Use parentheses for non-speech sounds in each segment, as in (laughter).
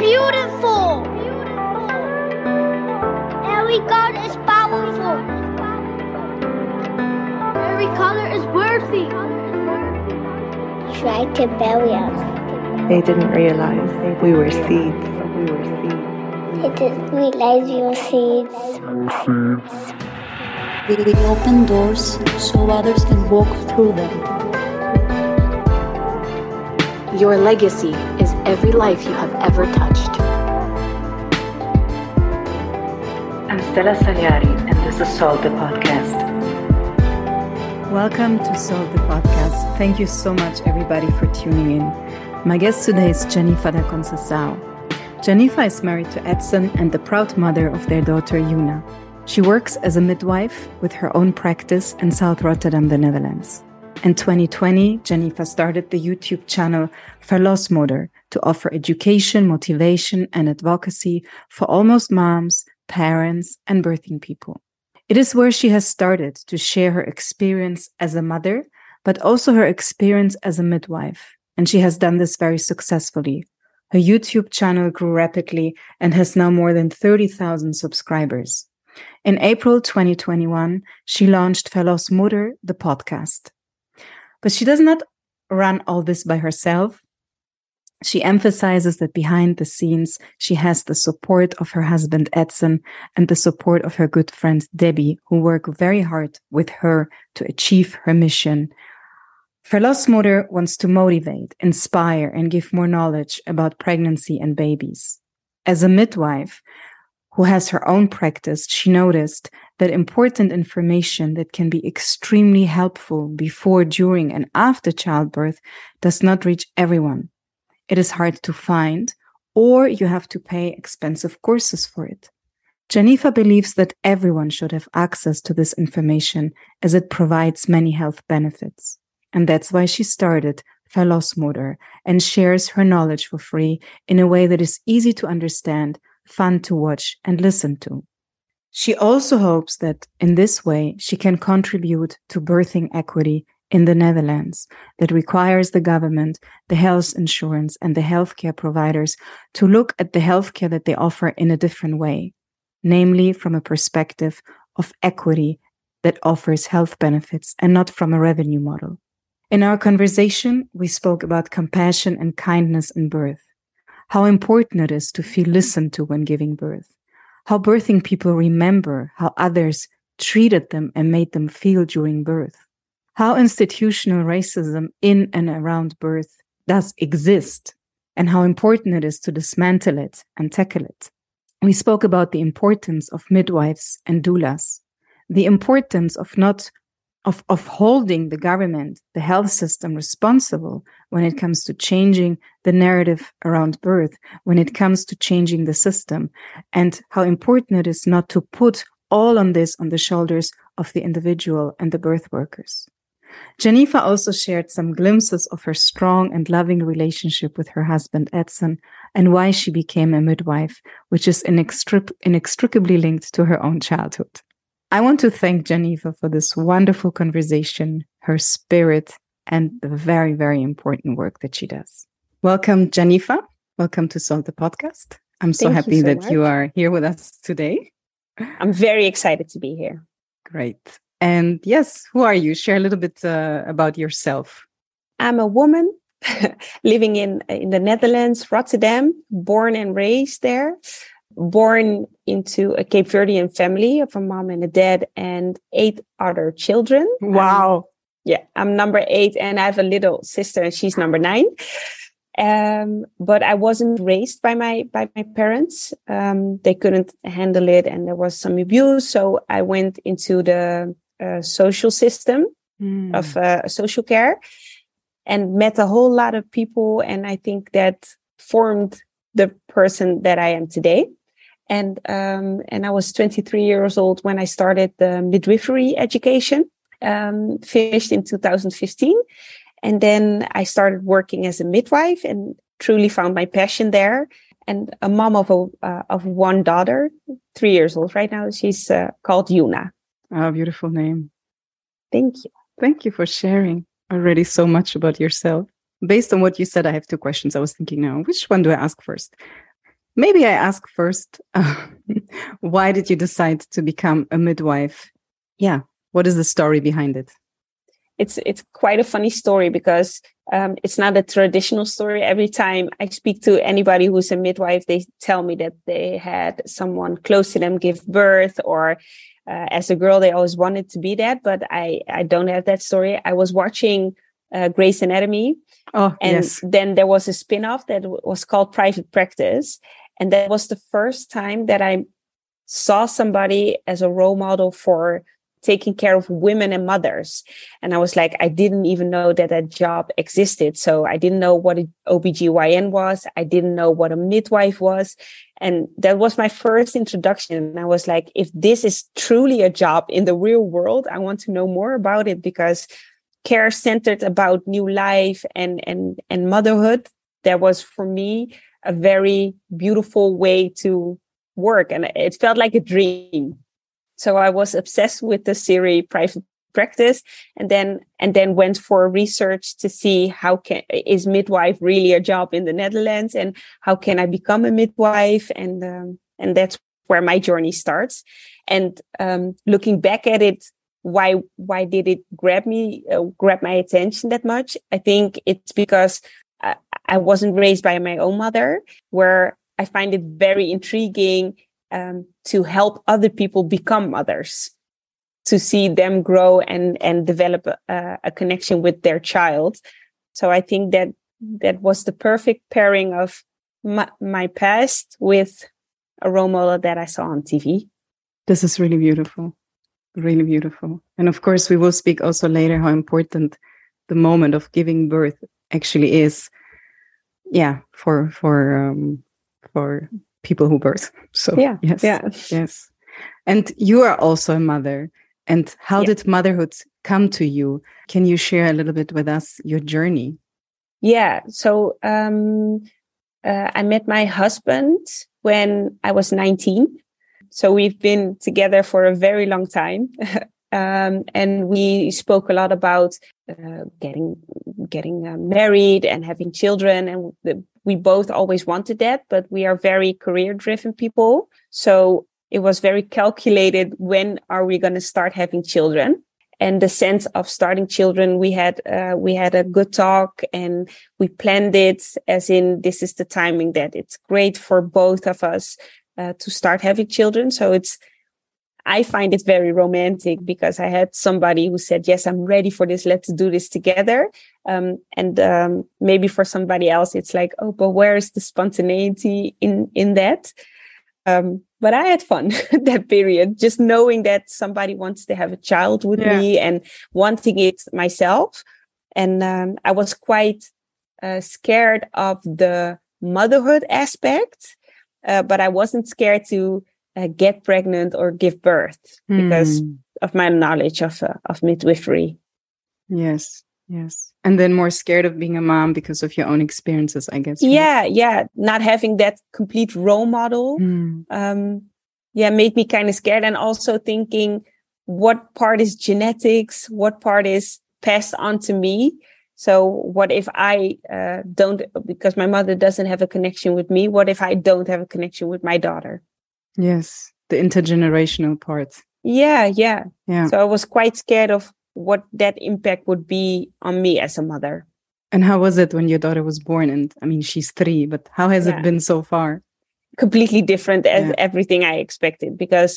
beautiful. Beautiful. Every God is powerful. Every color is worthy. Try to bury us. They didn't realize we were seeds. We were seeds. They didn't realize you were seeds. We open doors so others can walk through them. Your legacy is every life you have ever touched. I'm Stella Saliari, and this is Solve the Podcast. Welcome to Solve the Podcast. Thank you so much, everybody, for tuning in. My guest today is Jennifer da Conceição. Jennifer is married to Edson and the proud mother of their daughter, Yuna. She works as a midwife with her own practice in South Rotterdam, the Netherlands. In 2020, Jennifer started the YouTube channel Verlosmoeder to offer education, motivation, and advocacy for almost moms, parents, and birthing people. It is where she has started to share her experience as a mother, but also her experience as a midwife. And she has done this very successfully. Her YouTube channel grew rapidly and has now more than 30,000 subscribers. In April 2021, she launched Verlosmoeder, the podcast. But she does not run all this by herself. She emphasizes that behind the scenes, she has the support of her husband Edson and the support of her good friend Debbie, who work very hard with her to achieve her mission. Verlosmoeder wants to motivate, inspire, and give more knowledge about pregnancy and babies. As a midwife who has her own practice, she noticed that important information that can be extremely helpful before, during, and after childbirth does not reach everyone. It is hard to find, or you have to pay expensive courses for it. Jennifer believes that everyone should have access to this information as it provides many health benefits. And that's why she started Verlosmoeder and shares her knowledge for free in a way that is easy to understand, fun to watch, and listen to. She also hopes that in this way she can contribute to birthing equity in the Netherlands that requires the government, the health insurance, and the healthcare providers to look at the healthcare that they offer in a different way, namely from a perspective of equity that offers health benefits and not from a revenue model. In our conversation, we spoke about compassion and kindness in birth, how important it is to feel listened to when giving birth, how birthing people remember how others treated them and made them feel during birth, how institutional racism in and around birth does exist, and how important it is to dismantle it and tackle it. We spoke about the importance of midwives and doulas, the importance of not of, of holding the government, the health system responsible when it comes to changing the narrative around birth, when it comes to changing the system, and how important it is not to put all on this on the shoulders of the individual and the birth workers. Jennifer also shared some glimpses of her strong and loving relationship with her husband Edson and why she became a midwife, which is inextric- inextricably linked to her own childhood. I want to thank Geneva for this wonderful conversation, her spirit, and the very, very important work that she does. Welcome, Geneva. Welcome to Solve the Podcast. I'm so Thank you happy so that much. you are here with us today. I'm very excited to be here. Great. And yes, who are you? Share a little bit uh, about yourself. I'm a woman (laughs) living in in the Netherlands, Rotterdam, born and raised there. Born into a Cape Verdean family of a mom and a dad and eight other children. Um, yeah, I'm number eight, and I have a little sister, and she's number nine. Um, but I wasn't raised by my by my parents. Um, they couldn't handle it, and there was some abuse. So I went into the uh, social system Mm. of uh, social care, and met a whole lot of people. And I think that formed the person that I am today. And um, and I was 23 years old when I started the midwifery education. Um, finished in 2015, and then I started working as a midwife and truly found my passion there. And a mom of a uh, of one daughter, three years old right now. She's uh, called Yuna. Oh, beautiful name. Thank you. Thank you for sharing already so much about yourself. Based on what you said, I have two questions. I was thinking now, which one do I ask first? Maybe I ask first, uh, (laughs) why did you decide to become a midwife? Yeah, what is the story behind it? It's it's quite a funny story because um, it's not a traditional story. Every time I speak to anybody who's a midwife, they tell me that they had someone close to them give birth, or uh, as a girl, they always wanted to be that. But I I don't have that story. I was watching uh, Grey's Anatomy, Oh, and yes. then there was a spin-off that w- was called Private Practice. And that was the first time that I saw somebody as a role model for taking care of women and mothers. And I was like, I didn't even know that that job existed. So I didn't know what an OBGYN was. I didn't know what a midwife was. And that was my first introduction. And I was like, if this is truly a job in the real world, I want to know more about it because care centered about new life and and and motherhood that was for me a very beautiful way to work. And it felt like a dream. So i was obsessed with the siri private practice and then and then went for research to see how can is midwife really a job in the netherlands and how can i become a midwife? And um, and that's where my journey starts. And um, looking back at it why why did it grab me uh, grab my attention that much? I think it's because I, I wasn't raised by my own mother where i find it very intriguing um, to help other people become mothers to see them grow and and develop a, a connection with their child. So i think that that was the perfect pairing of my, my past with a role model that i saw on tv This is really beautiful. Really beautiful. And of course, we will speak also later how important the moment of giving birth actually is. Yeah, for for um, for people who birth. (laughs) So yeah yes, yeah yes. And you are also a mother. And how Yeah. did motherhood come to you? Can you share a little bit with us your journey? Yeah. So um, uh, I met my husband when I was 19. So we've been together for a very long time. (laughs) um, and we spoke a lot about uh, getting getting uh, married and having children. And the, we both always wanted that, but we are very career driven people. So it was very calculated. When are we going to start having children? and the sense of starting children we had uh, we had a good talk and we planned it as in this is the timing that it's great for both of us uh, to start having children. So it's i find it very romantic because i had somebody who said yes i'm ready for this. Let's do this together. Um, and um, maybe for somebody else it's like oh but where is the spontaneity in in that? Um, but I had fun (laughs) that period, just knowing that somebody wants to have a child with Yeah. me and wanting it myself. And um, I was quite uh, scared of the motherhood aspect, uh, but I wasn't scared to uh, get pregnant or give birth because Hmm. of my knowledge of uh, of midwifery. yes, yes. And then more scared of being a mom because of your own experiences, I guess. right? Yeah, yeah, not having that complete role model. Hmm. um yeah made me kind of scared and also thinking what part is genetics what part is passed on to me so what if i uh, don't because my mother doesn't have a connection with me what if i don't have a connection with my daughter Yes, the intergenerational part. yeah yeah Yeah. so i was quite scared of what that impact would be on me as a mother And how was it when your daughter was born? And I mean, she's three, but how has Yeah. it been so far? completely different as Yeah. everything I expected because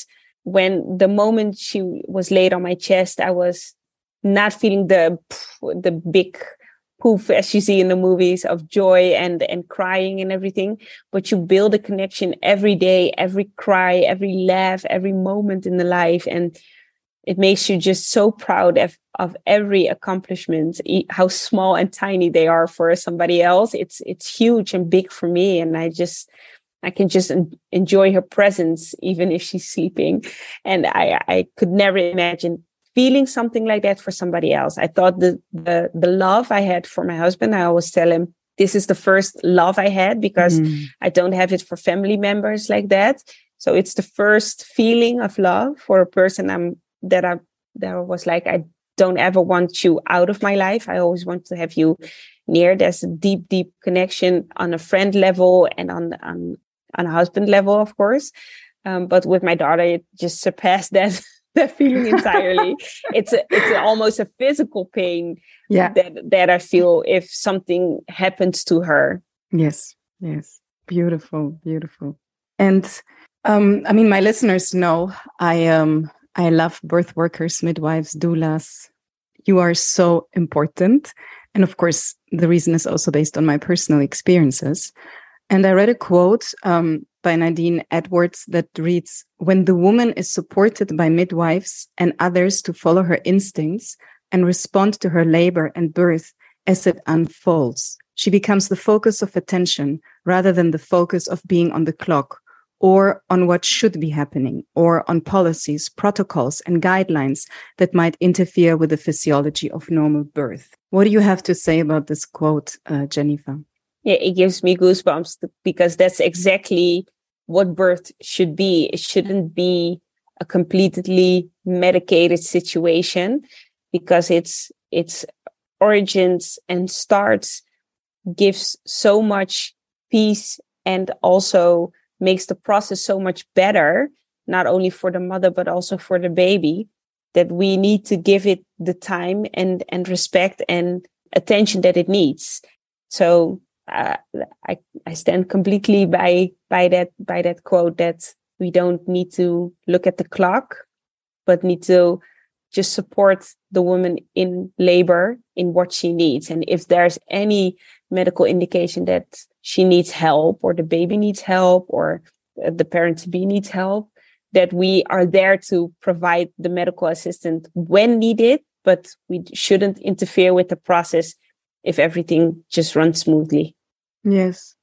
when the moment she was laid on my chest, I was not feeling the the big poof as you see in the movies of joy and and crying and everything. But you build a connection every day, every cry, every laugh, every moment in the life, and it makes you just so proud of of every accomplishment, how small and tiny they are for somebody else. It's it's huge and big for me, and I just I can just enjoy her presence even if she's sleeping. And I, I could never imagine feeling something like that for somebody else. I thought the, the, the love I had for my husband, I always tell him, this is the first love I had because Mm. I don't have it for family members like that. So it's the first feeling of love for a person I'm that I that I was like, I don't ever want you out of my life. I always want to have you near. There's a deep, deep connection on a friend level and on on on a husband level, of course. Um, but with my daughter, it just surpassed (laughs) that (laughs) that feeling entirely. (laughs) it's a, it's a, almost a physical pain yeah. that that I feel if something happens to her. Yes, yes, beautiful, beautiful. And um, I mean, my listeners know I um I love birth workers, midwives, doulas. You are so important. And of course, the reason is also based on my personal experiences. And I read a quote um, by Nadine Edwards that reads When the woman is supported by midwives and others to follow her instincts and respond to her labor and birth as it unfolds, she becomes the focus of attention rather than the focus of being on the clock or on what should be happening or on policies, protocols, and guidelines that might interfere with the physiology of normal birth. What do you have to say about this quote, uh, Jennifer? Yeah, it gives me goosebumps because that's exactly what birth should be. It shouldn't be a completely medicated situation because its its origins and starts gives so much peace and also makes the process so much better not only for the mother but also for the baby that we need to give it the time and and respect and attention that it needs so uh, I I stand completely by by that by that quote that we don't need to look at the clock, but need to just support the woman in labor in what she needs. And if there's any medical indication that she needs help or the baby needs help or the parent to be needs help, that we are there to provide the medical assistance when needed, but we shouldn't interfere with the process if everything just runs smoothly. Yes.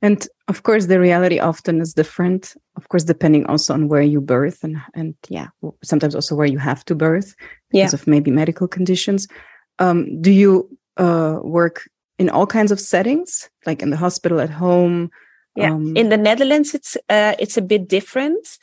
And of course, the reality often is different. Of course, depending also on where you birth and, and yeah, sometimes also where you have to birth because yeah. of maybe medical conditions. Um, do you uh, work in all kinds of settings, like in the hospital, at home? Yeah, um, in the Netherlands, it's uh, it's a bit different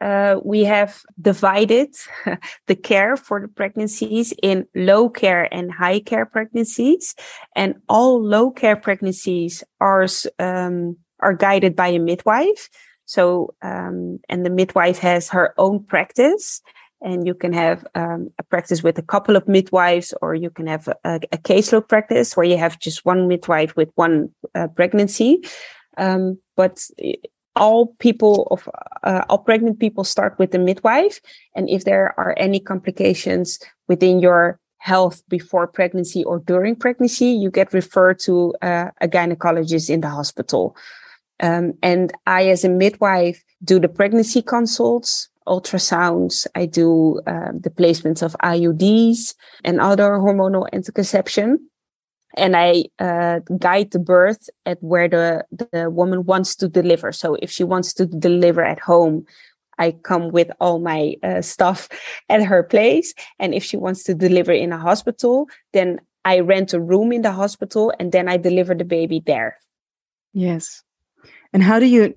uh, we have divided (laughs) the care for the pregnancies in low care and high care pregnancies, and all low care pregnancies are um, are guided by a midwife. So, um, and the midwife has her own practice, and you can have um, a practice with a couple of midwives, or you can have a, a, caseload practice where you have just one midwife with one uh, pregnancy. Um, but all people of uh, all pregnant people start with the midwife and if there are any complications within your health before pregnancy or during pregnancy you get referred to uh, a gynecologist in the hospital. Um, and i as a midwife do the pregnancy consults ultrasounds i do uh, the placements of iuds and other hormonal anticonception and I uh, guide the birth at where the, the woman wants to deliver. So if she wants to deliver at home, I come with all my uh, stuff (laughs) at her place. And if she wants to deliver in a hospital, then I rent a room in the hospital and then I deliver the baby there. Yes. And how do you?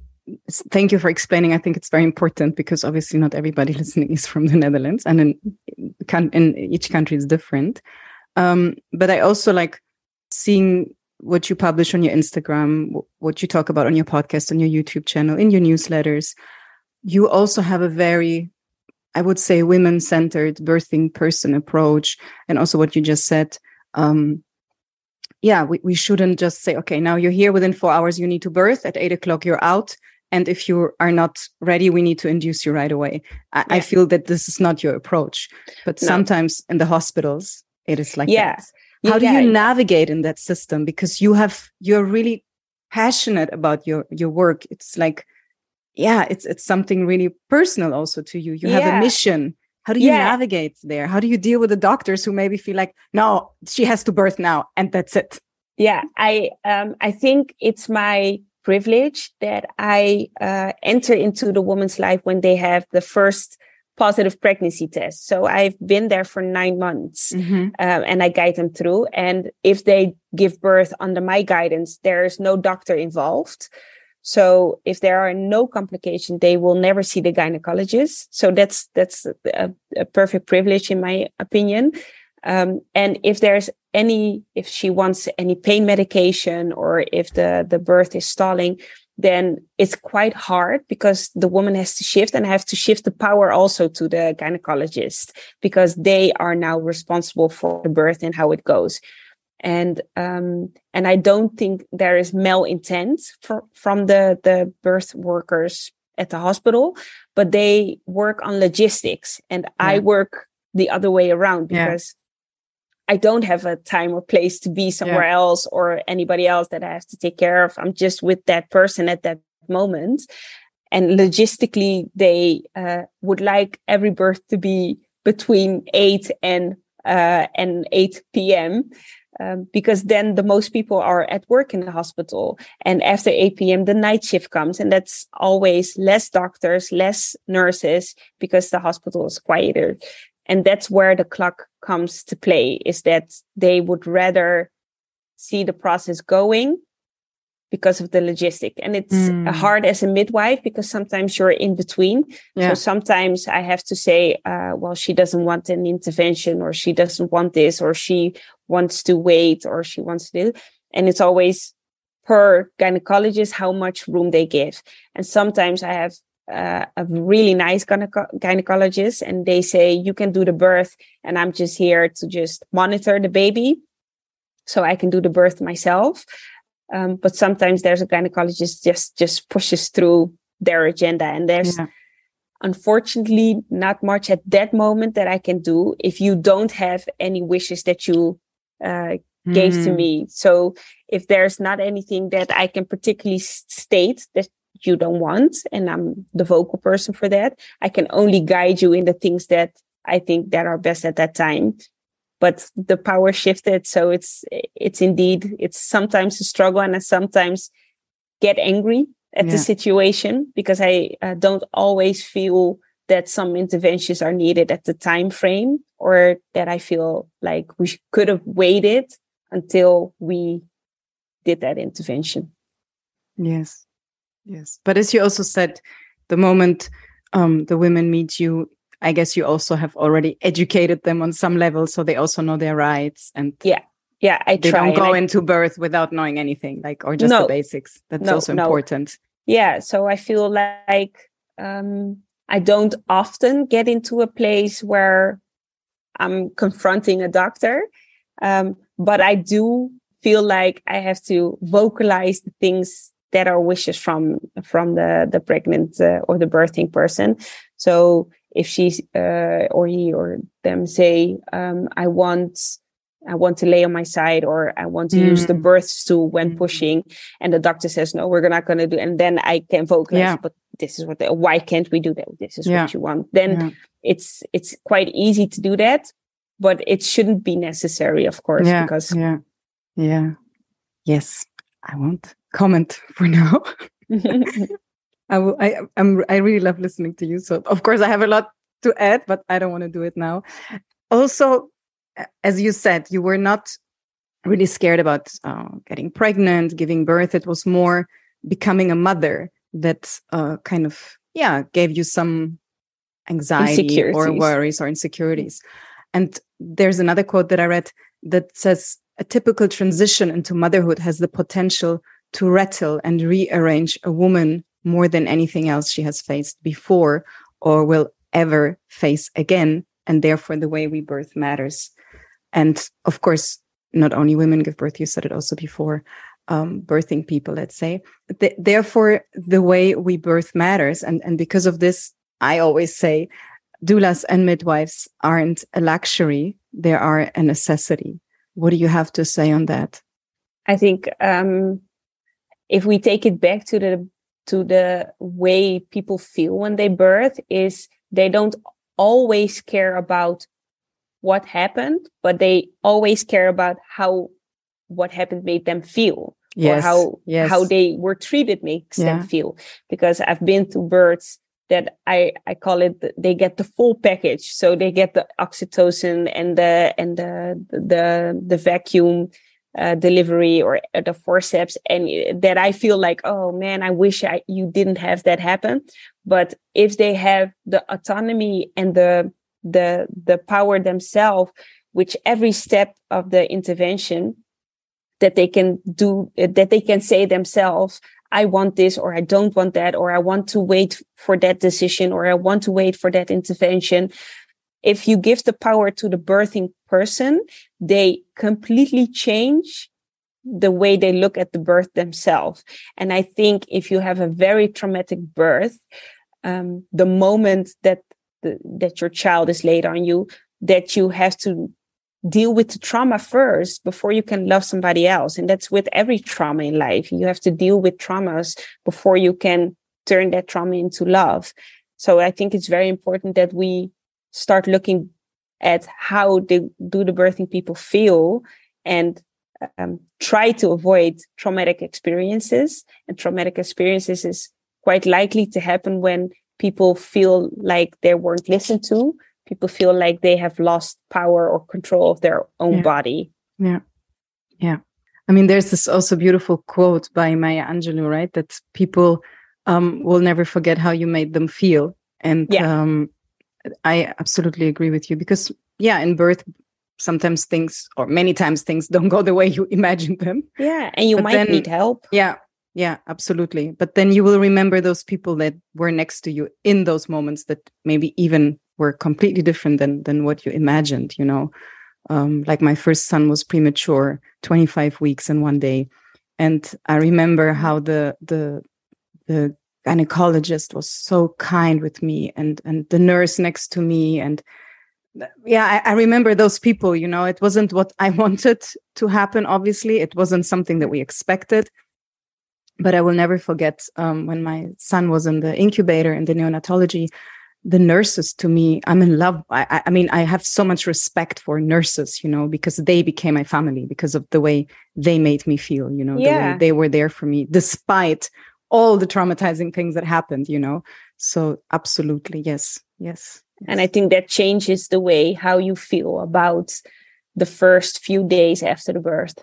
Thank you for explaining. I think it's very important because obviously not everybody (laughs) listening is from the Netherlands, and in in each country is different. Um, but I also like seeing what you publish on your Instagram, what you talk about on your podcast, on your YouTube channel, in your newsletters, you also have a very, I would say, women centered birthing person approach. And also what you just said. Um, yeah, we, we shouldn't just say, okay, now you're here within four hours, you need to birth. At eight o'clock, you're out. And if you are not ready, we need to induce you right away. I, yeah. I feel that this is not your approach. But no. sometimes in the hospitals, it is like yeah. that how do you navigate in that system? Because you have you're really passionate about your your work. It's like yeah it's it's something really personal also to you. You yeah. have a mission. How do you yeah. navigate there? How do you deal with the doctors who maybe feel like no she has to birth now and that's it? Yeah i um i think it's my privilege that i uh, enter into the woman's life when they have the first positive pregnancy test. So I've been there for nine months mm-hmm. uh, and I guide them through. And if they give birth under my guidance, there's no doctor involved. So if there are no complications, they will never see the gynecologist. So that's that's a, a perfect privilege in my opinion. Um, and if there's any, if she wants any pain medication or if the the birth is stalling, then it's quite hard because the woman has to shift and I have to shift the power also to the gynecologist because they are now responsible for the birth and how it goes. And um, and I don't think there is malintent for, from the the birth workers at the hospital, but they work on logistics, and yeah. I work the other way around because I don't have a time or place to be somewhere yeah. else or anybody else that I have to take care of. I'm just with that person at that moment. And logistically, they uh, would like every birth to be between 8 and uh, and 8 p.m. Um, because then the most people are at work in the hospital. And after 8 p.m., the night shift comes, and that's always less doctors, less nurses, because the hospital is quieter and that's where the clock comes to play is that they would rather see the process going because of the logistic and it's mm. hard as a midwife because sometimes you're in between yeah. so sometimes i have to say uh, well she doesn't want an intervention or she doesn't want this or she wants to wait or she wants to do and it's always per gynecologist how much room they give and sometimes i have uh, a really nice gyneco- gynecologist and they say you can do the birth and i'm just here to just monitor the baby so i can do the birth myself um, but sometimes there's a gynecologist just just pushes through their agenda and there's yeah. unfortunately not much at that moment that i can do if you don't have any wishes that you uh, gave mm. to me so if there's not anything that i can particularly state that you don't want and i'm the vocal person for that. I can only guide you in the things that i think that are best at that time. But the power shifted so it's it's indeed it's sometimes a struggle and i sometimes get angry at yeah. the situation because i uh, don't always feel that some interventions are needed at the time frame or that i feel like we could have waited until we did that intervention. Yes Yes. But as you also said, the moment um, the women meet you, I guess you also have already educated them on some level, so they also know their rights and yeah, yeah. I they try, don't go I... into birth without knowing anything, like or just no. the basics. That's no, also no. important. Yeah. So I feel like um, I don't often get into a place where I'm confronting a doctor, um, but I do feel like I have to vocalize the things that are wishes from from the the pregnant uh, or the birthing person so if she uh, or he or them say um, i want i want to lay on my side or i want to mm. use the mm. birth stool when mm. pushing and the doctor says no we're not going to do and then i can vocalize yeah. but this is what the, why can't we do that this is yeah. what you want then yeah. it's it's quite easy to do that but it shouldn't be necessary of course because yeah yeah yes i won't comment for now. (laughs) I will. I am. I really love listening to you. So of course I have a lot to add, but I don't want to do it now. Also, as you said, you were not really scared about uh, getting pregnant, giving birth. It was more becoming a mother that uh, kind of yeah gave you some anxiety or worries or insecurities. And there's another quote that I read that says a typical transition into motherhood has the potential to rattle and rearrange a woman more than anything else she has faced before or will ever face again. And therefore, the way we birth matters. And of course, not only women give birth, you said it also before, um, birthing people, let's say. Th- therefore, the way we birth matters. And, and because of this, I always say doulas and midwives aren't a luxury, they are a necessity. What do you have to say on that? I think um, if we take it back to the to the way people feel when they birth is they don't always care about what happened but they always care about how what happened made them feel yes. or how yes. how they were treated makes yeah. them feel because i've been through births that I, I call it they get the full package. So they get the oxytocin and the and the the the vacuum uh, delivery or the forceps. And that i feel like oh man i wish I, you didn't have that happen. But if they have the autonomy and the the the power themselves which every step of the intervention that they can do that they can say themselves I want this or I don't want that, or I want to wait for that decision or I want to wait for that intervention. If you give the power to the birthing person, they completely change the way they look at the birth themselves. And I think if you have a very traumatic birth, um, the moment that the, that your child is laid on you, that you have to deal with the trauma first before you can love somebody else. And that's with every trauma in life. You have to deal with traumas before you can turn that trauma into love. So I think it's very important that we start looking at how they, do the birthing people feel and um, try to avoid traumatic experiences. And traumatic experiences is quite likely to happen when people feel like they weren't listened to people feel like they have lost power or control of their own yeah. body. Yeah. Yeah. I mean, there's this also beautiful quote by Maya Angelou, right? That people um, will never forget how you made them feel. And yeah. um, I absolutely agree with you because, yeah, in birth, sometimes things or many times things (laughs) don't go the way you imagined them. Yeah. And you but might then, need help. Yeah. Yeah, absolutely. But then you will remember those people that were next to you in those moments that maybe even were completely different than than what you imagined you know? Um, like my first son was premature 25 weeks and one day. And i remember how the the the gynecologist was so kind with me and and the nurse next to me. And yeah I, I, remember those people you know? It wasn't what i (laughs) wanted to happen obviously. It wasn't something that we expected. But i will never forget um, when my son was in the incubator in the neonatology the nurses to me i'm in love. I, I mean i have so much respect for nurses you know because they became my family because of the way they made me feel you know yeah. the way they were there for me despite all the traumatizing things that happened you know. So absolutely yes yes and i think that changes the way how you feel about the first few days after the birth.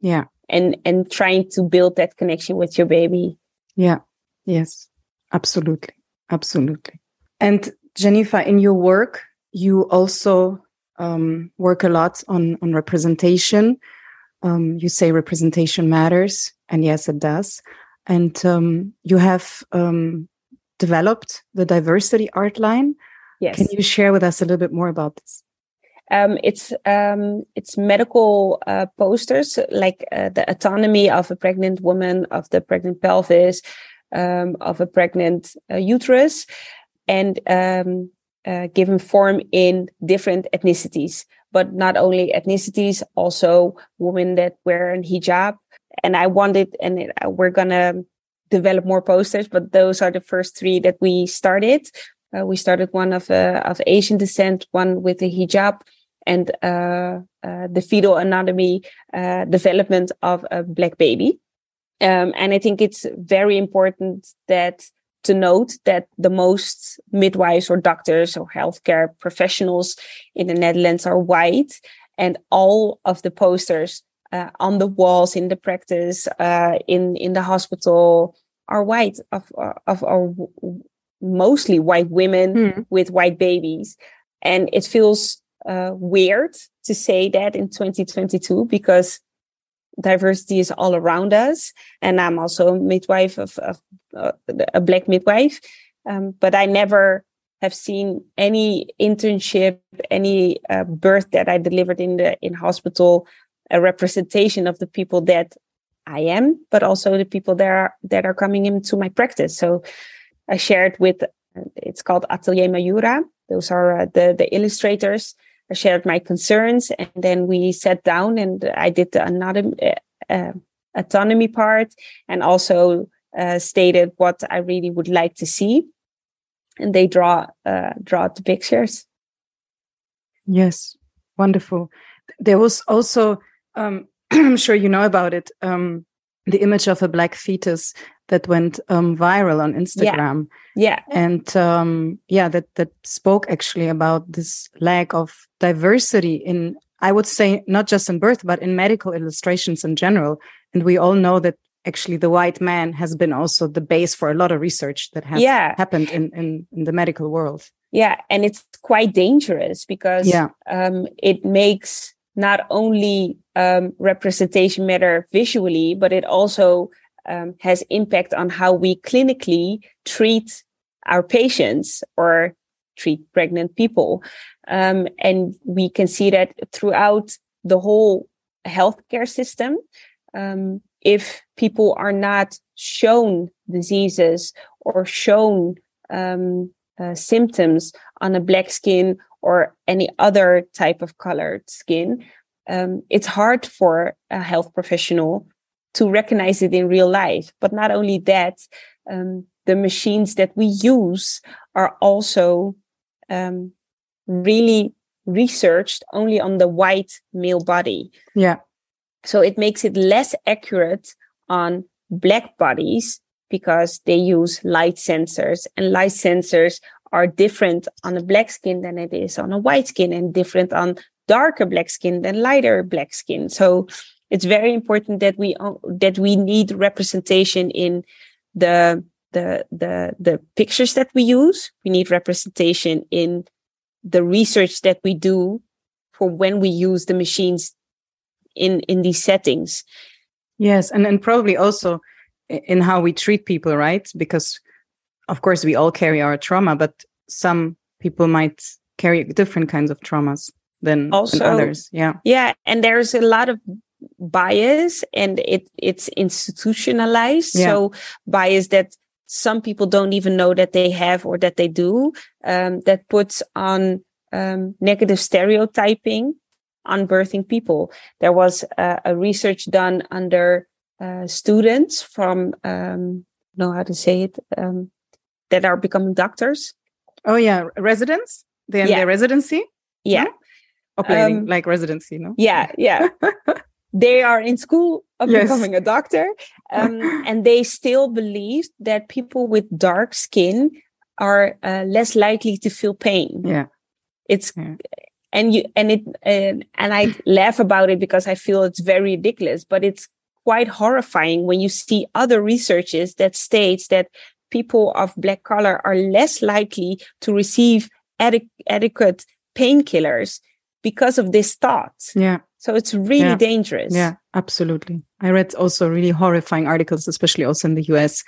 Yeah. And and trying to build that connection with your baby. Yeah yes absolutely absolutely and Jennifer, in your work, you also um, work a lot on on representation. Um, you say representation matters, and yes, it does. And um, you have um, developed the diversity art line. Yes. Can you share with us a little bit more about this? Um, it's um, it's medical uh, posters like uh, the autonomy of a pregnant woman, of the pregnant pelvis, um, of a pregnant uh, uterus, and um, uh, given form in different ethnicities, but not only ethnicities, also women that wear a hijab. And I wanted, and it, uh, we're gonna develop more posters, but those are the first three that we started. Uh, we started one of uh, of Asian descent, one with a hijab, and uh, uh, the fetal anatomy development of a black baby. Um, and I think it's very important that to note that the most midwives or doctors or healthcare professionals in the Netherlands are white, and all of the posters uh, on the walls in the practice uh, in in the hospital are white of of mostly white women mm. with white babies, and it feels uh, weird to say that in 2022 because diversity is all around us. And I'm also a midwife of, of uh, a black midwife. Um, but I never have seen any internship, any uh, birth that I delivered in the in hospital, a representation of the people that I am, but also the people that are that are coming into my practice. So I shared with it's called Atelier Mayura. Those are uh, the the illustrators I shared my concerns, and then we sat down and I did the anatomy, uh, uh, autonomy part, and also uh, stated what I really would like to see, and they draw uh, draw the pictures. Yes, wonderful. There was also, um, (clears throat) I'm sure you know about it, um, the image of a black fetus that went um, viral on Instagram. Yeah. yeah. And um, yeah, that that spoke actually about this lack of diversity in I would say not just in birth, but in medical illustrations in general. And we all know that actually the white man has been also the base for a lot of research that has yeah. happened in, in, in the medical world. Yeah. And it's quite dangerous because yeah. um, it makes not only um, representation matter visually, but it also um, has impact on how we clinically treat our patients or treat pregnant people. Um, and we can see that throughout the whole healthcare system. Um, if people are not shown diseases or shown um, uh, symptoms on a black skin or any other type of colored skin, um, it's hard for a health professional to recognize it in real life. But not only that, um, the machines that we use are also um, really researched only on the white male body. Yeah. So it makes it less accurate on black bodies because they use light sensors and light sensors are different on a black skin than it is on a white skin and different on darker black skin than lighter black skin. So it's very important that we uh, that we need representation in the the the the pictures that we use. We need representation in the research that we do for when we use the machines in in these settings yes and and probably also in how we treat people right because of course we all carry our trauma but some people might carry different kinds of traumas than, also, than others yeah yeah and there's a lot of bias and it it's institutionalized yeah. so bias that some people don't even know that they have or that they do um, that puts on um, negative stereotyping on birthing people. There was a research done under uh, students from, um, know how to say it, um, that are becoming doctors. Oh yeah, residents. They yeah. their residency. Yeah, no? operating um, like residency. No. Yeah, yeah. (laughs) they are in school of yes. becoming a doctor, um, (laughs) and they still believe that people with dark skin are uh, less likely to feel pain. Yeah, it's yeah and you and it and, and i (laughs) laugh about it because i feel it's very ridiculous but it's quite horrifying when you see other researches that states that people of black color are less likely to receive ad- adequate painkillers because of this thought yeah so it's really yeah. dangerous yeah absolutely i read also really horrifying articles especially also in the us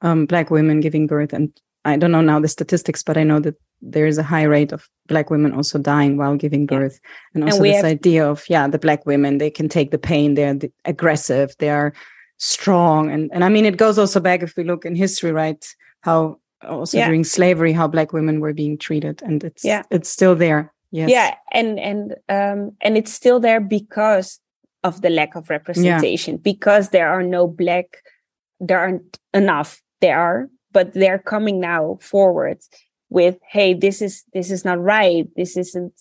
um, black women giving birth and I don't know now the statistics, but I know that there is a high rate of black women also dying while giving birth. Yeah. And also and this have... idea of, yeah, the black women, they can take the pain, they're aggressive, they are strong. And, and I mean, it goes also back if we look in history, right? How also yeah. during slavery, how black women were being treated. And it's, yeah. it's still there. Yes. Yeah. And, and, um, and it's still there because of the lack of representation, yeah. because there are no black, there aren't enough. There are but they're coming now forward with hey this is this is not right this isn't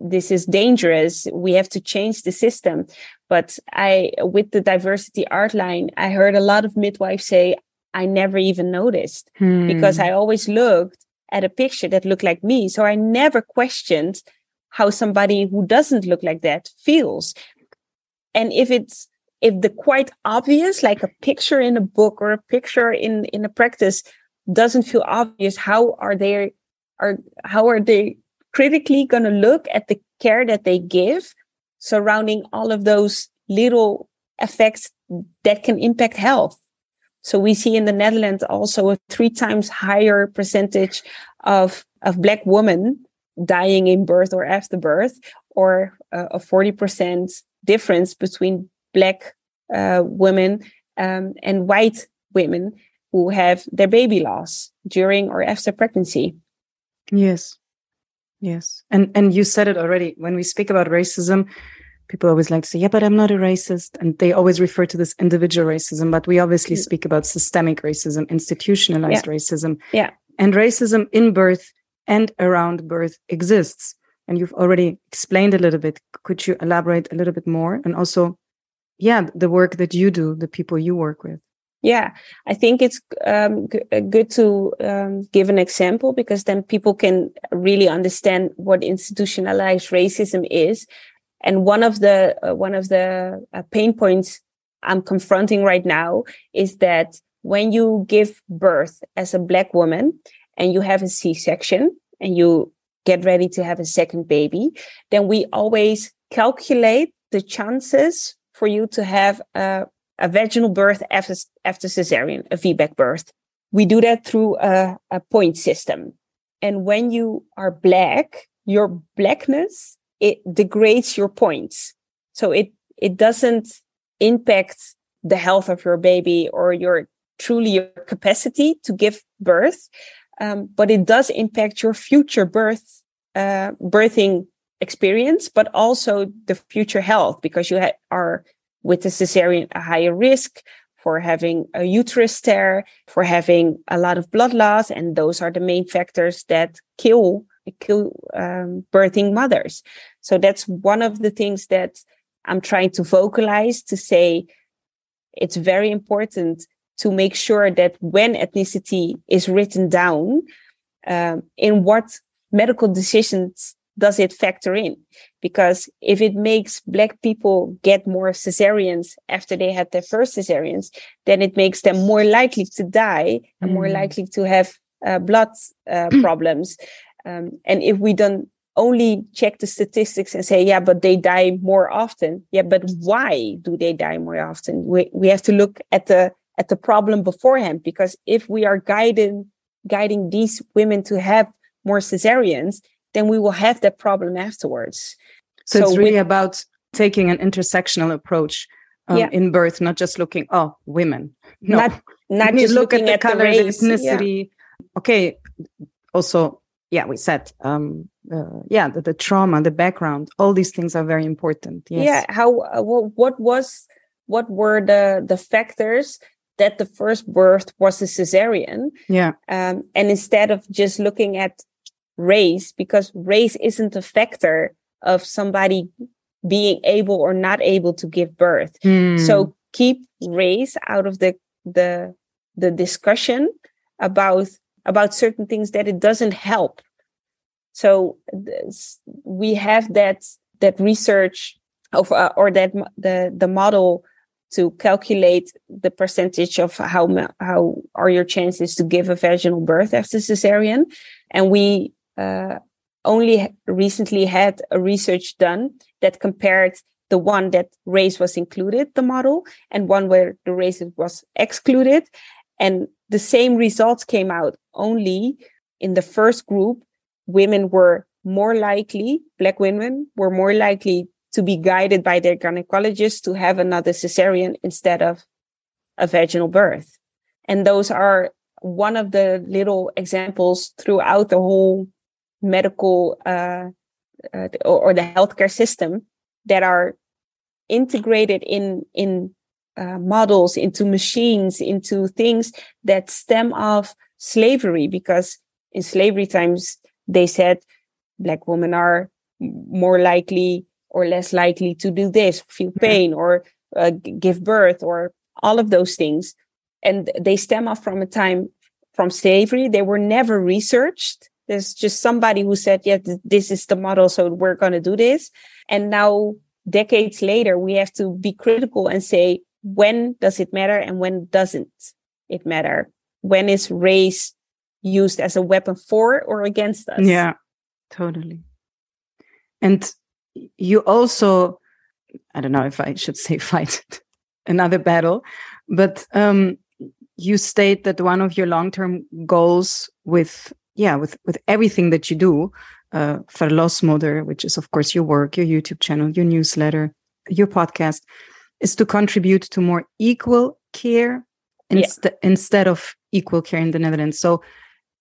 this is dangerous we have to change the system but i with the diversity art line i heard a lot of midwives say i never even noticed. Hmm. because i always looked at a picture that looked like me. So i never questioned how somebody who doesn't look like that feels. And if it's if the quite obvious, like a picture in a book or a picture in, in a practice doesn't feel obvious, how are they, are, how are they critically going to look at the care that they give surrounding all of those little effects that can impact health? So we see in the Netherlands also a three times higher percentage of, of black women dying in birth or after birth, or uh, a 40% difference between black uh, women um, and white women who have their baby loss during or after pregnancy. Yes. Yes. And and you said it already. When we speak about racism, people always like to say, yeah, but I'm not a racist. And they always refer to this individual racism, but we obviously mm. speak about systemic racism, institutionalized yeah. racism. Yeah. And racism in birth and around birth exists. And you've already explained a little bit. Could you elaborate a little bit more? And also yeah the work that you do the people you work with yeah i think it's um, g- uh, good to um, give an example because then people can really understand what institutionalized racism is. And one of the uh, one of the uh, pain points i'm confronting right now is that when you give birth as a black woman and you have a c-section and you get ready to have a second baby then we always calculate the chances for you to have a a vaginal birth after, after cesarean, a VBAC birth. We do that through a, a point system. And when you are black, your blackness, it degrades your points. So it, it doesn't impact the health of your baby or your truly your capacity to give birth. Um, but it does impact your future birth, uh, birthing experience, but also the future health because you ha- are with the cesarean a higher risk for having a uterus tear, for having a lot of blood loss, and those are the main factors that kill kill um, birthing mothers. So that's one of the things that I'm trying to vocalize to say it's very important to make sure that when ethnicity is written down, um, in what medical decisions does it factor in? Because if it makes black people get more cesareans after they had their first cesareans, then it makes them more likely to die and more Mm. likely to have uh, blood uh, (clears throat) problems. Um, and if we don't only check the statistics and say, yeah, but they die more often. Yeah, but why do they die more often? We we have to look at the at the problem beforehand because if we are guiding guiding these women to have more cesareans, then we will have that problem afterwards. So, it's really with- about taking an intersectional approach um, Yeah. in birth, not just looking, oh, women. No, Not not just look looking at the color, the race. Yeah. ethnicity. Okay. Also, yeah, we said, um, uh, yeah, the, the trauma, the background, all these things are very important. Yes. Yeah. How? Uh, wha- what was? What were the the factors that the first birth was a cesarean? Yeah. um, and instead of just looking at race because race isn't a factor of somebody being able or not able to give birth. Hmm. so keep race out of the the the discussion about about certain things that it doesn't help. So this, we have that that research of uh, or that the the model to calculate the percentage of how how are your chances to give a vaginal birth after cesarean. And we uh, only recently had a research done that compared the one that race was included the model and one where the race was excluded. And the same results came out only in the first group. Women were more likely black women were more likely to be guided by their gynecologist to have another cesarean instead of a vaginal birth. And those are one of the little examples throughout the whole medical uh, uh, or, or the healthcare system that are integrated in in uh, models into machines into things that stem off slavery because in slavery times they said black women are more likely or less likely to do this feel pain or uh, give birth or all of those things. And they stem off from a time from slavery. They were never researched there's just somebody who said yeah th- this is the model so we're going to do this. And now decades later we have to be critical and say when does it matter and when doesn't it matter? When is race used as a weapon for or against us? Yeah, totally. And you also, I don't know if I should say (laughs) fight another battle, but um, you state that one of your long-term goals with, yeah, with with everything that you do, uh, Verlosmoeder, which is of course your work, your YouTube channel, your newsletter, your podcast, is to contribute to more equal care Yeah. instead of equal care in the Netherlands. So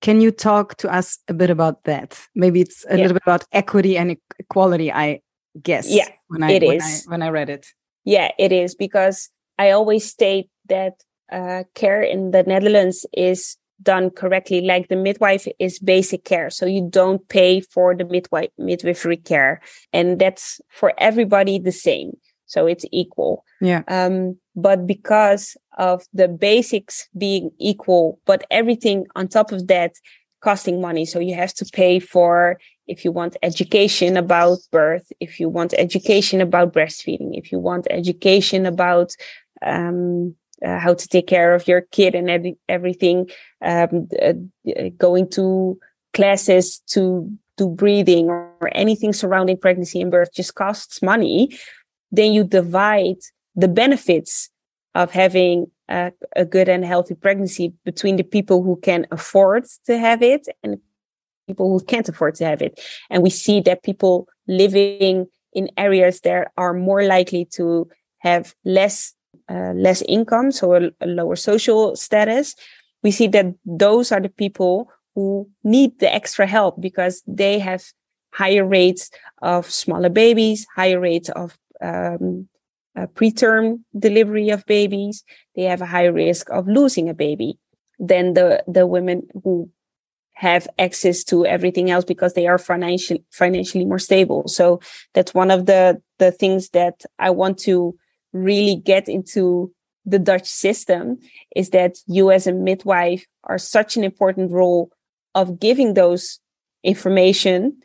can you talk to us a bit about that? Maybe it's a Yeah. little bit about equity and equality, I guess. Yeah, when I it when is. I when I read it. Yeah, it is because I always state that uh, care in the Netherlands is done correctly. Like the midwife is basic care, so you don't pay for the midwife midwifery care, and that's for everybody the same. So it's equal. Yeah. Um, but because of the basics being equal, but everything on top of that costing money, so you have to pay for if you want education about birth, if you want education about breastfeeding, if you want education about um, uh, how to take care of your kid and every, everything, um, uh, uh, going to classes to do breathing or, or anything surrounding pregnancy and birth just costs money. Then you divide the benefits of having a, a good and healthy pregnancy between the people who can afford to have it and people who can't afford to have it. And we see that people living in areas that are more likely to have less uh, less income, so a, a lower social status. We see that those are the people who need the extra help because they have higher rates of smaller babies, higher rates of um, uh, preterm delivery of babies. They have a higher risk of losing a baby than the the women who have access to everything else because they are financially financially more stable. So that's one of the the things that I want to really get into the Dutch system is that you as a midwife are such an important role of giving those information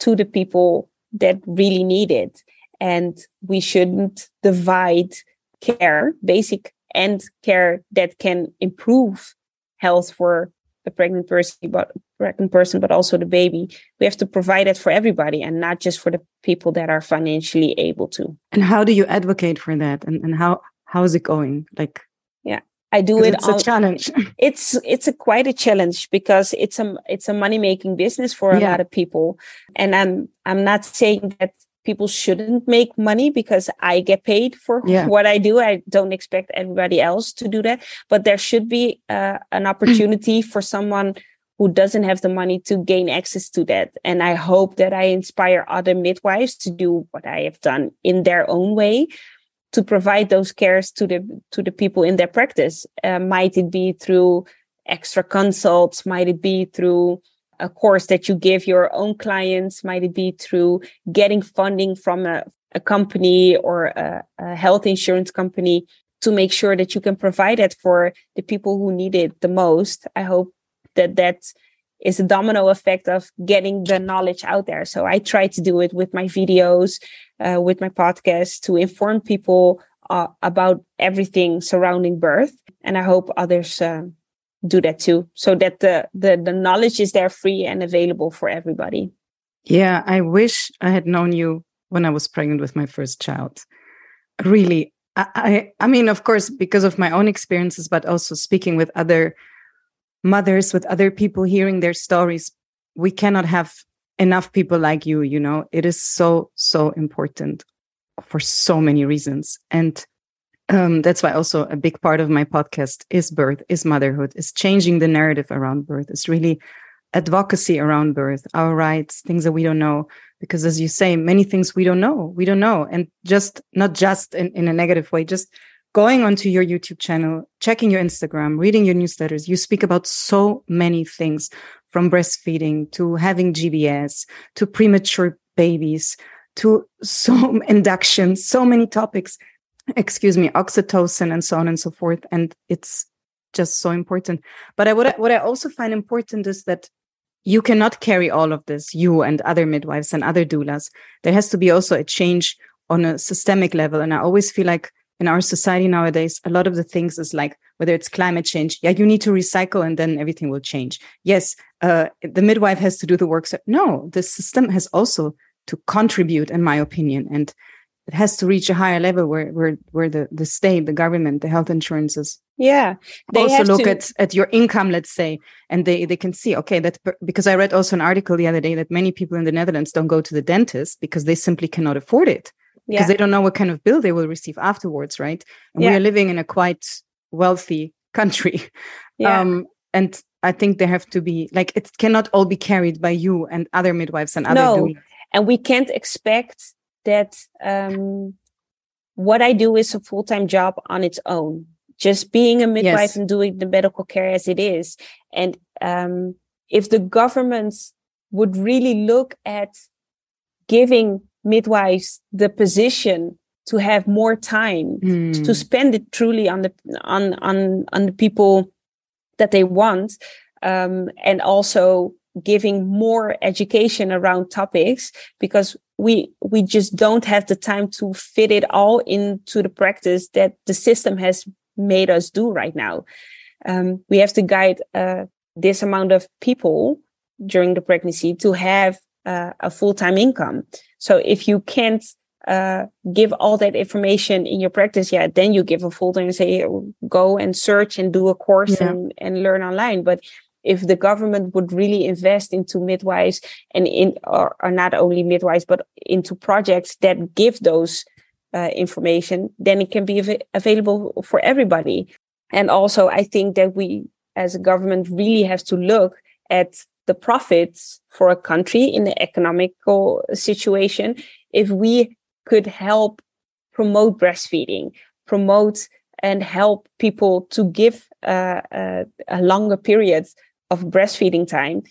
to the people that really need it. And we shouldn't divide care, basic and care that can improve health for a pregnant person, but pregnant person, but also the baby. We have to provide it for everybody and not just for the people that are financially able to. And how do you advocate for that? And and how how is it going? Like yeah. I do it. It's a challenge. (laughs) It's it's a quite a challenge because it's a it's a money making business for a yeah. lot of people, and I'm I'm not saying that people shouldn't make money because I get paid for yeah. what I do. I don't expect everybody else to do that, but there should be uh, an opportunity (clears throat) for someone who doesn't have the money to gain access to that. And I hope that I inspire other midwives to do what I have done in their own way to provide those cares to the to the people in their practice. Uh, might it be through extra consults? Might it be through a course that you give your own clients? Might it be through getting funding from a, a company or a, a health insurance company to make sure that you can provide it for the people who need it the most? I hope that that is a domino effect of getting the knowledge out there. So I try to do it with my videos, uh, with my podcast to inform people uh, about everything surrounding birth. And I hope others uh, do that too so that the, the the knowledge is there free and available for everybody. Yeah i wish i had known you when i was pregnant with my first child. Really I, I i mean of course because of my own experiences but also speaking with other mothers with other people hearing their stories we cannot have enough people like you you know? It is so so important for so many reasons. And um, that's why also a big part of my podcast is birth, is motherhood, is changing the narrative around birth. It's really advocacy around birth, our rights, things that we don't know. Because as you say, many things we don't know, we don't know. And just not just in, in a negative way, just going onto your YouTube channel, checking your Instagram, reading your newsletters, you speak about so many things from breastfeeding to having GBS to premature babies to (laughs) so induction, so many topics excuse me, oxytocin and so on and so forth. And it's just so important. But I, what, I, what I also find important is that you cannot carry all of this, you and other midwives and other doulas. There has to be also a change on a systemic level. And I always feel like in our society nowadays, a lot of the things is like whether it's climate change, yeah, you need to recycle and then everything will change. Yes, uh, the midwife has to do the work. So, no, the system has also to contribute, in my opinion. And it has to reach a higher level where where where the the state the government the health insurances yeah they also look to... at at your income let's say and they they can see okay that because i read also an article the other day that many people in the netherlands don't go to the dentist because they simply cannot afford it because yeah. they don't know what kind of bill they will receive afterwards right and yeah. we are living in a quite wealthy country (laughs) yeah. um and i think they have to be like it cannot all be carried by you and other midwives and other no. and we can't expect that um, what I do is a full time job on its own. Just being a midwife yes. and doing the medical care as it is. And um, if the governments would really look at giving midwives the position to have more time mm. to spend it truly on the on on on the people that they want um, and also giving more education around topics because we we just don't have the time to fit it all into the practice that the system has made us do right now um, we have to guide uh, this amount of people during the pregnancy to have uh, a full-time income so if you can't uh, give all that information in your practice, yeah, then you give a folder and say, go and search and do a course Yeah. and, and learn online. But if the government would really invest into midwives and in, or, or not only midwives, but into projects that give those uh, information, then it can be av- available for everybody. And also, I think that we as a government really have to look at the profits for a country in the economical situation if we could help promote breastfeeding promote and help people to give uh, uh, a longer period of breastfeeding time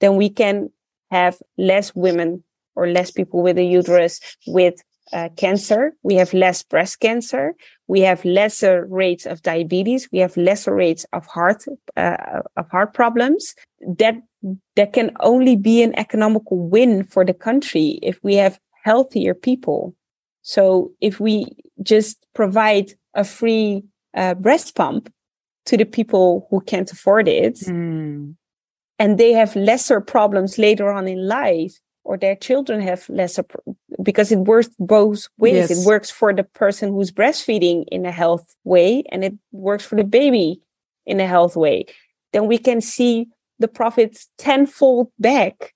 then we can have less women or less people with a uterus with uh, cancer. We have less breast cancer. We have lesser rates of diabetes. We have lesser rates of heart uh, of heart problems. That that can only be an economical win for the country if we have healthier people. So if we just provide a free uh, breast pump to the people who can't afford it Mm. and they have lesser problems later on in life or their children have lesser because it works both ways Yes. it works for the person who's breastfeeding in a health way and it works for the baby in a health way then we can see the profits tenfold back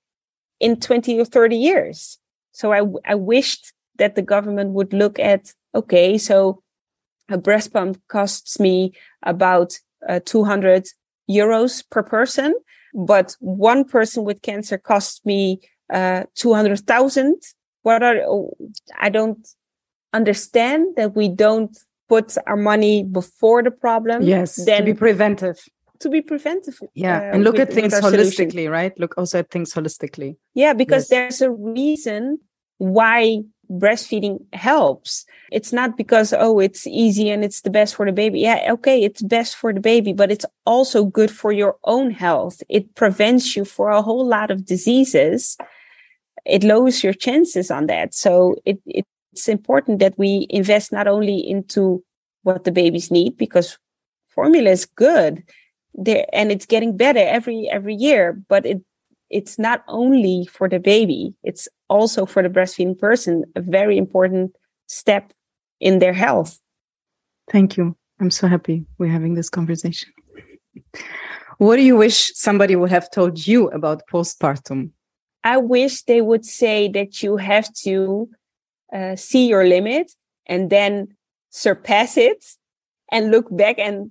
in 20 or 30 years so I, I wished that the government would look at okay so a breast pump costs me about uh, 200 euros per person but one person with cancer costs me uh, 200,000. What are, I don't understand that we don't put our money before the problem. Yes, then to be preventive. to be preventive. Yeah, uh, and look with- at things our solution. holistically, right? Look also at things holistically. Yeah, because Yes. there's a reason why breastfeeding helps. It's not because, oh, it's easy and it's the best for the baby. Yeah, okay, it's best for the baby, but it's also good for your own health. It prevents you for a whole lot of diseases. It lowers your chances on that. So it, it's important that we invest not only into what the babies need, because formula is good there and it's getting better every every year, but it it's not only for the baby, it's also for the breastfeeding person, a very important step in their health. Thank you. I'm so happy we're having this conversation. What do you wish somebody would have told you about postpartum? I wish they would say that you have to uh, see your limit and then surpass it and look back and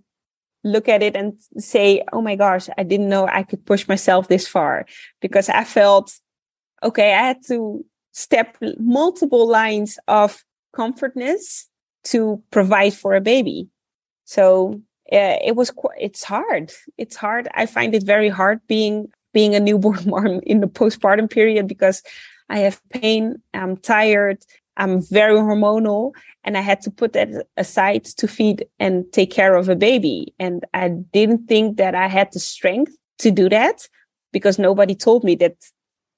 look at it and say, oh my gosh, I didn't know I could push myself this far because I felt, okay, I had to step multiple lines of comfortness to provide for a baby. So uh, it was, qu- it's hard. It's hard. I find it very hard being, being a newborn (laughs) mom in the postpartum period because I have pain. I'm tired. I'm very hormonal and I had to put that aside to feed and take care of a baby. And I didn't think that I had the strength to do that because nobody told me that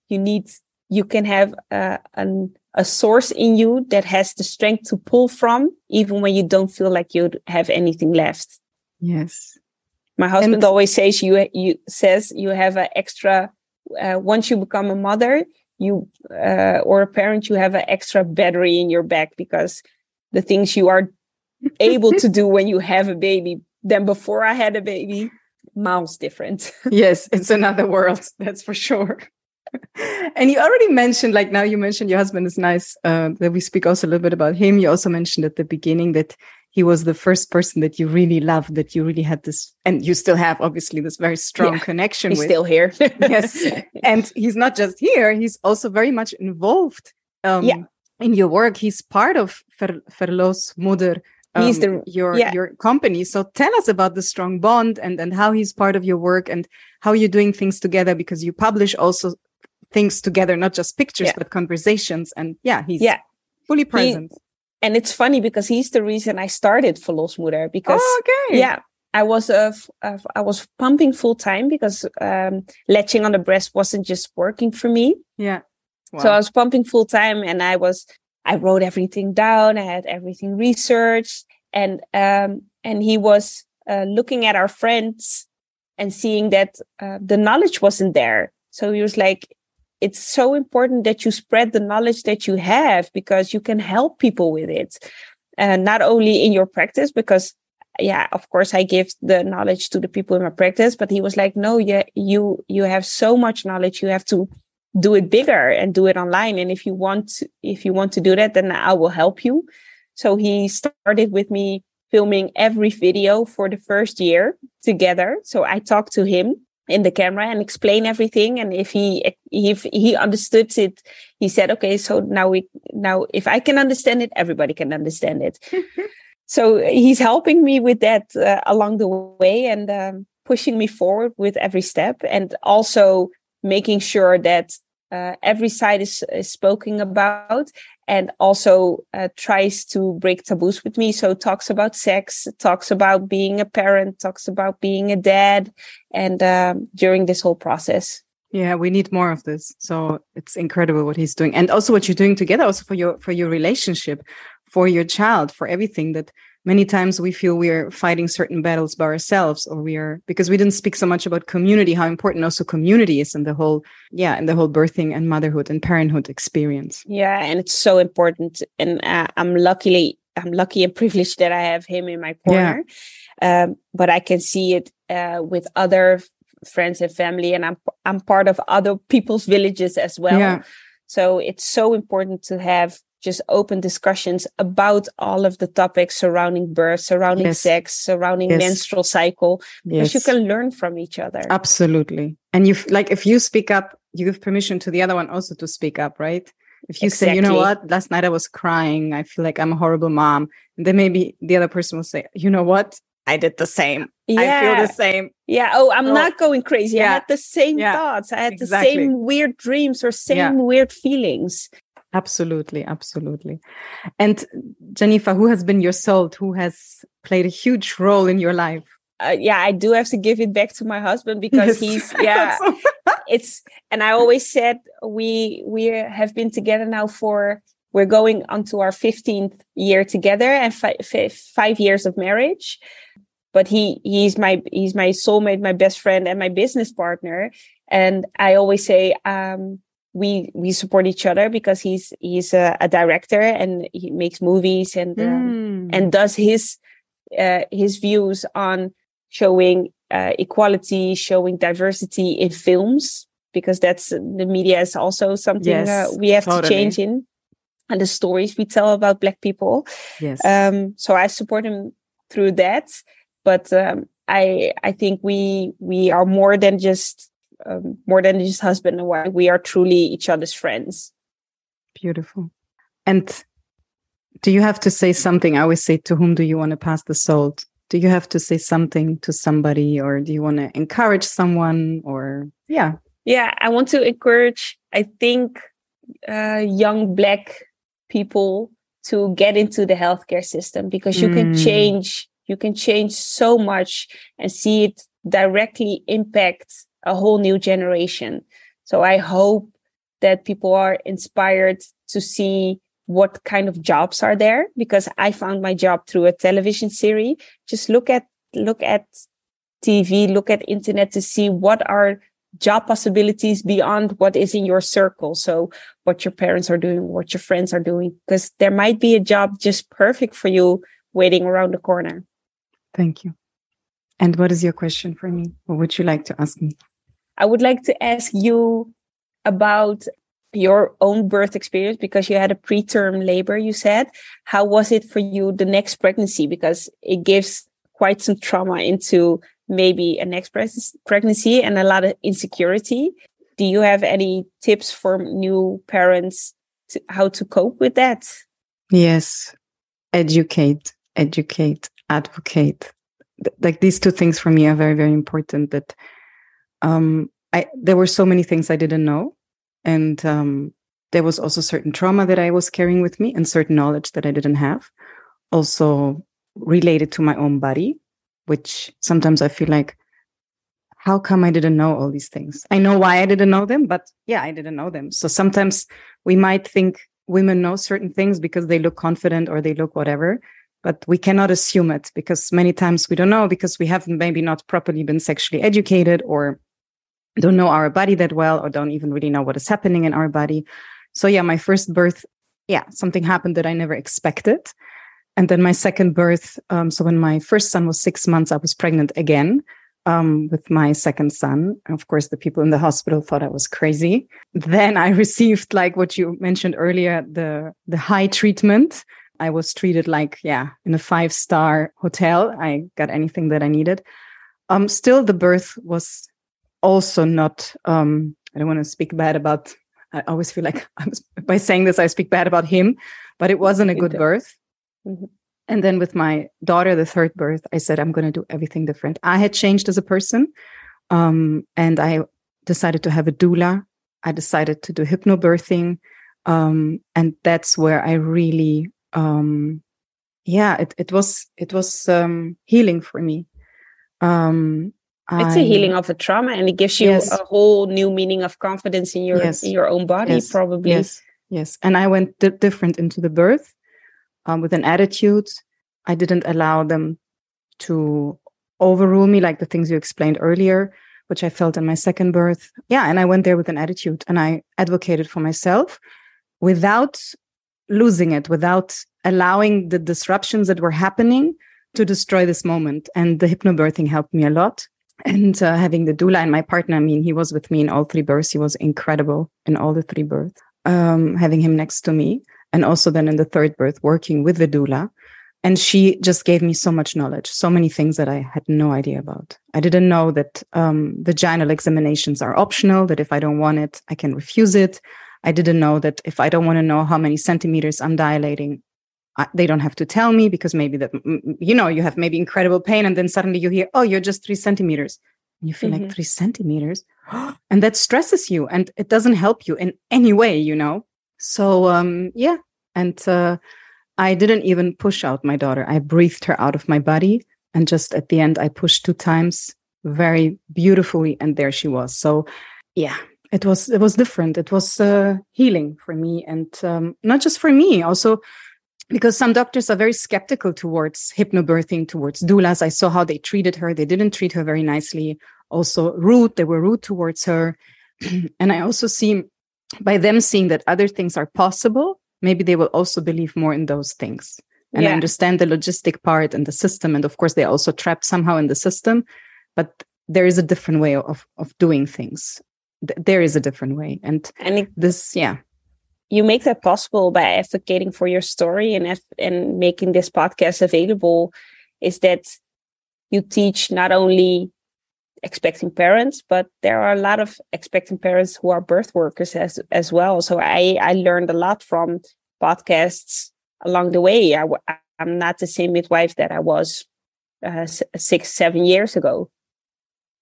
you need, you can have a, an, a source in you that has the strength to pull from, even when you don't feel like you have anything left. Yes. My husband And- always says you, you says you have an extra, uh, once you become a mother, you, uh, or a parent, you have an extra battery in your back because the things you are (laughs) able to do when you have a baby than before I had a baby, miles different. yes, it's another world, that's for sure. And you already mentioned, like now you mentioned your husband is nice, uh, that we speak also a little bit about him. You also mentioned at the beginning that he was the first person that you really loved, that you really had this, and you still have obviously this very strong Yeah, connection He's with. still here. (laughs) yes. (laughs) And he's not just here, he's also very much involved um, Yeah. in your work. He's part of Ver- Verlosmoeder. He's um, the- your yeah. your company. So tell us about the strong bond and and how he's part of your work and how you're doing things together because you publish also things together, not just pictures Yeah. but conversations. And yeah, he's Yeah. fully present. and it's funny because he's the reason I started Verlosmoeder because oh, okay. yeah i was uh, f- uh, i was pumping full time because um latching on the breast wasn't just working for me Yeah. so i was pumping full time and i was i wrote everything down i had everything researched and um and he was uh, looking at our friends and seeing that uh, the knowledge wasn't there so he was like it's so important that you spread the knowledge that you have because you can help people with it. And not only in your practice because yeah of course i give the knowledge to the people in my practice but he was like no yeah you you have so much knowledge you have to do it bigger and do it online. And if you want to, if you want to do that then i will help you. So he started with me filming every video for the first year together. So i talked to him in the camera and explain everything. And if he if he understood it he said okay so now we now if i can understand it everybody can understand it. (laughs) So he's helping me with that uh, along the way and um, pushing me forward with every step and also making sure that uh, every side is, is spoken about and also uh, tries to break taboos with me. So talks about sex talks about being a parent talks about being a dad and um, during this whole process. Yeah we need more of this. So it's incredible what he's doing. And also what you're doing together also for your for your relationship for your child for everything that many times we feel we are fighting certain battles by ourselves or we are because we didn't speak so much about community how important also community is in the whole yeah in the whole birthing and motherhood and parenthood experience yeah and it's so important and uh, i'm luckily i'm lucky and (laughs) privileged that i have him in my corner yeah. um, but i can see it uh, with other friends and family and i'm i'm part of other people's villages as well yeah. so it's so important to have just open discussions about all of the topics surrounding birth, surrounding yes. sex, surrounding yes. menstrual cycle, because yes. you can learn from each other. Absolutely. And you like if you speak up, you give permission to the other one also to speak up, right? If you exactly. say, you know what, last night I was crying, I feel like I'm a horrible mom, and then maybe the other person will say, you know what, I did the same. Yeah. I feel the same. Yeah. Oh, I'm oh. not going crazy. Yeah. I had the same yeah. thoughts. I had exactly. the same weird dreams or same yeah. weird feelings. Absolutely, absolutely. And Jennifer, who has been your soul? Who has played a huge role in your life? Uh, yeah, I do have to give it back to my husband because yes. he's (laughs) yeah. it's and I always said we we have been together now for we're going onto our 15th year together and fi- f- five years of marriage but he he's my he's my soulmate my best friend and my business partner and i always say um we we support each other because he's he's a, a director and he makes movies and um, mm. and does his uh, his views on showing uh, equality, showing diversity in films because that's the media is also something yes, uh, we have totally. to change in and the stories we tell about black people. Yes. Um, so I support him through that, but um, I I think we we are more than just um, more than just husband and wife. We are truly each other's friends. Beautiful. And do you have to say something? I always say, to whom do you want to pass the salt? Do you have to say something to somebody, or do you want to encourage someone? Or, yeah. Yeah, I want to encourage, I think, uh, young Black people to get into the healthcare system because you mm. can change you can change so much and see it directly impact a whole new generation. So I hope that people are inspired to see what kind of jobs are there because I found my job through a television series. Just look at, look at TV, look at internet to see what are job possibilities beyond what is in your circle. So what your parents are doing, what your friends are doing, because there might be a job just perfect for you waiting around the corner. Thank you. And what is your question for me? What would you like to ask me? I would like to ask you about your own birth experience because you had a preterm labor, you said. How was it for you the next pregnancy? Because it gives quite some trauma into maybe a next pregnancy and a lot of insecurity. Do you have any tips for new parents to how to cope with that? Yes. Educate, educate, advocate. Like these two things for me are very, very important that um, I, there were so many things I didn't know. And um, there was also certain trauma that I was carrying with me and certain knowledge that I didn't have. Also related to my own body, which sometimes I feel like, how come I didn't know all these things? I know why I didn't know them, but yeah, I didn't know them. So sometimes we might think women know certain things because they look confident or they look whatever but we cannot assume it because many times we don't know because we haven't maybe not properly been sexually educated or don't know our body that well or don't even really know what is happening in our body. So yeah, my first birth, yeah, something happened that I never expected. And then my second birth, um, so when my first son was six months, I was pregnant again um, with my second son. Of course, the people in the hospital thought I was crazy. Then I (laughs) received, like what you mentioned earlier, the the high treatment. I was treated like, yeah, in a five star hotel. I got anything that I needed. Um, still, the birth was also not. Um, I don't want to speak bad about. I always feel like (laughs) I was, by saying this, I speak bad about him, but it wasn't a good birth. Mm-hmm. And then with my daughter, the third birth, I said, I'm going to do everything different. I had changed as a person. Um, and I decided to have a doula. I decided to do hypnobirthing. Um, and that's where I really, um, yeah, it, it was, it was, um, healing for me. Um, it's a healing of a trauma and it gives you yes. a whole new meaning of confidence in your, yes. in your own body, yes. probably. Yes. Yes. And I went di- different into the birth um, with an attitude. I didn't allow them to overrule me, like the things you explained earlier, which I felt in my second birth. Yeah. And I went there with an attitude and I advocated for myself without losing it, without allowing the disruptions that were happening to destroy this moment. And the hypnobirthing helped me a lot. And uh, having the doula and my partner, I mean, he was with me in all three births. He was incredible in all the three births. Um, having him next to me and also then in the third birth working with the doula and she just gave me so much knowledge so many things that i had no idea about i didn't know that um, vaginal examinations are optional that if i don't want it i can refuse it i didn't know that if i don't want to know how many centimeters i'm dilating I, they don't have to tell me because maybe that you know you have maybe incredible pain and then suddenly you hear oh you're just three centimeters and you feel mm-hmm. like three centimeters (gasps) and that stresses you and it doesn't help you in any way you know so um, yeah, and uh, I didn't even push out my daughter. I breathed her out of my body, and just at the end, I pushed two times very beautifully, and there she was. So yeah, it was it was different. It was uh, healing for me, and um, not just for me, also because some doctors are very skeptical towards hypnobirthing, towards doulas. I saw how they treated her. They didn't treat her very nicely. Also rude. They were rude towards her. (clears throat) and I also see by them seeing that other things are possible, maybe they will also believe more in those things and yeah. understand the logistic part and the system. And of course, they're also trapped somehow in the system, but there is a different way of, of doing things. there is a different way. And, and it, this, yeah. You make that possible by advocating for your story and, and making this podcast available is that you teach not only expecting parents, but there are a lot of expecting parents who are birth workers as as well. So I I learned a lot from podcasts along the way. I, I'm not the same midwife that I was uh, six seven years ago.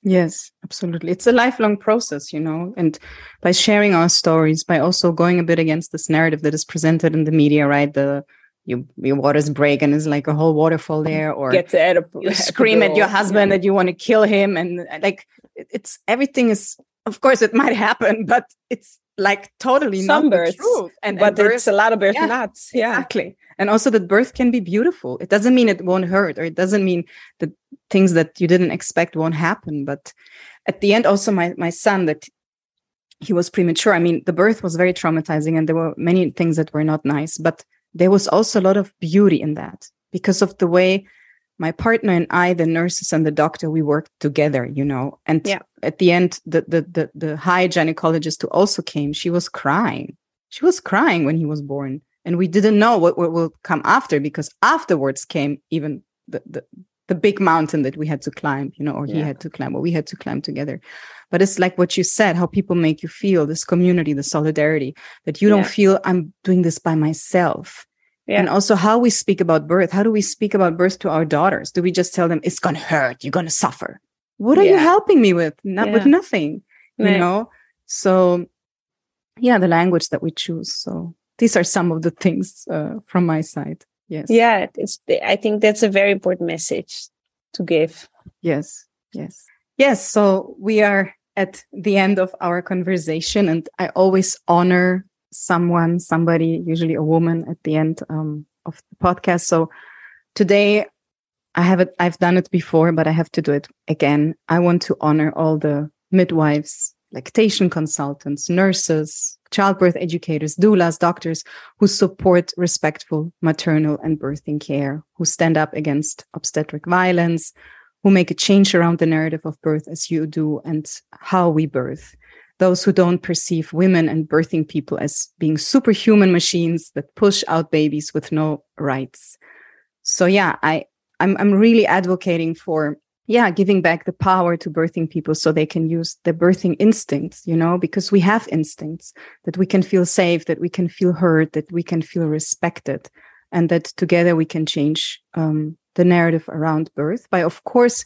Yes, absolutely. It's a lifelong process, you know, and by sharing our stories, by also going a bit against this narrative that is presented in the media, right? The you, your waters break and it's like a whole waterfall there or Get to you (laughs) scream at your husband yeah. that you want to kill him and like it's everything is of course it might happen (laughs) but it's like totally Some births, and but and birth, it's a lot of birth yeah, nuts yeah. exactly. And also that birth can be beautiful. It doesn't mean it won't hurt or it doesn't mean that things that you didn't expect won't happen. But at the end also my my son that he was premature i mean the birth was very traumatizing and there were many things that were not nice but there was also a lot of beauty in that because of the way my partner and I, the nurses and the doctor, we worked together, you know. And yeah. at the end, the, the the the high gynecologist who also came, she was crying. She was crying when he was born, and we didn't know what, what will come after because afterwards came even the, the the big mountain that we had to climb, you know, or yeah. he had to climb, or we had to climb together. But it's like what you said, how people make you feel this community, the solidarity, that you don't feel I'm doing this by myself. Yeah. And also how we speak about birth. How do we speak about birth to our daughters? Do we just tell them it's going to hurt? You're going to suffer. What are yeah. you helping me with? Not with nothing, right. you know? So yeah, the language that we choose. So these are some of the things uh, from my side. Yes. Yeah. It's, I think that's a very important message to give. Yes. Yes. Yes. So we are at the end of our conversation. And I always honor someone, somebody, usually a woman at the end um, of the podcast. So today I have it, I've done it before, but I have to do it again. I want to honor all the midwives, lactation consultants, nurses, childbirth educators, doulas, doctors who support respectful maternal and birthing care, who stand up against obstetric violence, who make a change around the narrative of birth as you do and how we birth. Those who don't perceive women and birthing people as being superhuman machines that push out babies with no rights. So yeah, I I'm I'm really advocating for yeah, giving back the power to birthing people so they can use their birthing instincts, you know, because we have instincts that we can feel safe, that we can feel heard, that we can feel respected, and that together we can change um, the narrative around birth by, of course,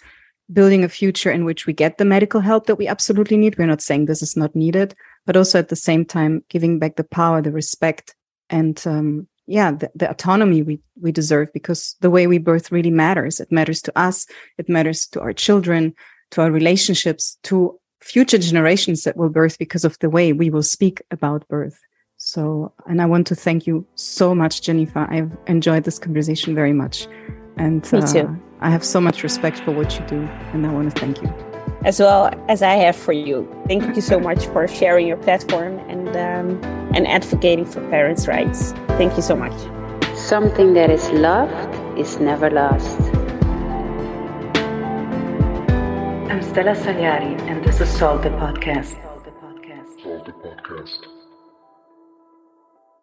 building a future in which we get the medical help that we absolutely need. We're not saying this is not needed, but also at the same time, giving back the power, the respect, and um, yeah the, the, autonomy we we deserve because the way we birth really matters. It matters to us it matters to our children to our relationships to future generations that will birth because of the way we will speak about birth. So and i want to thank you so much jennifer. I've enjoyed this conversation very much and Me too. Uh, i have so much respect for what you do and i want to thank you as well as I have for you. Thank you so much for sharing your platform and um, and advocating for parents' rights. Thank you so much. Something that is loved is never lost. I'm Stella Sagliari, and this is Salt the Podcast. Salt the Podcast. Salt the Podcast.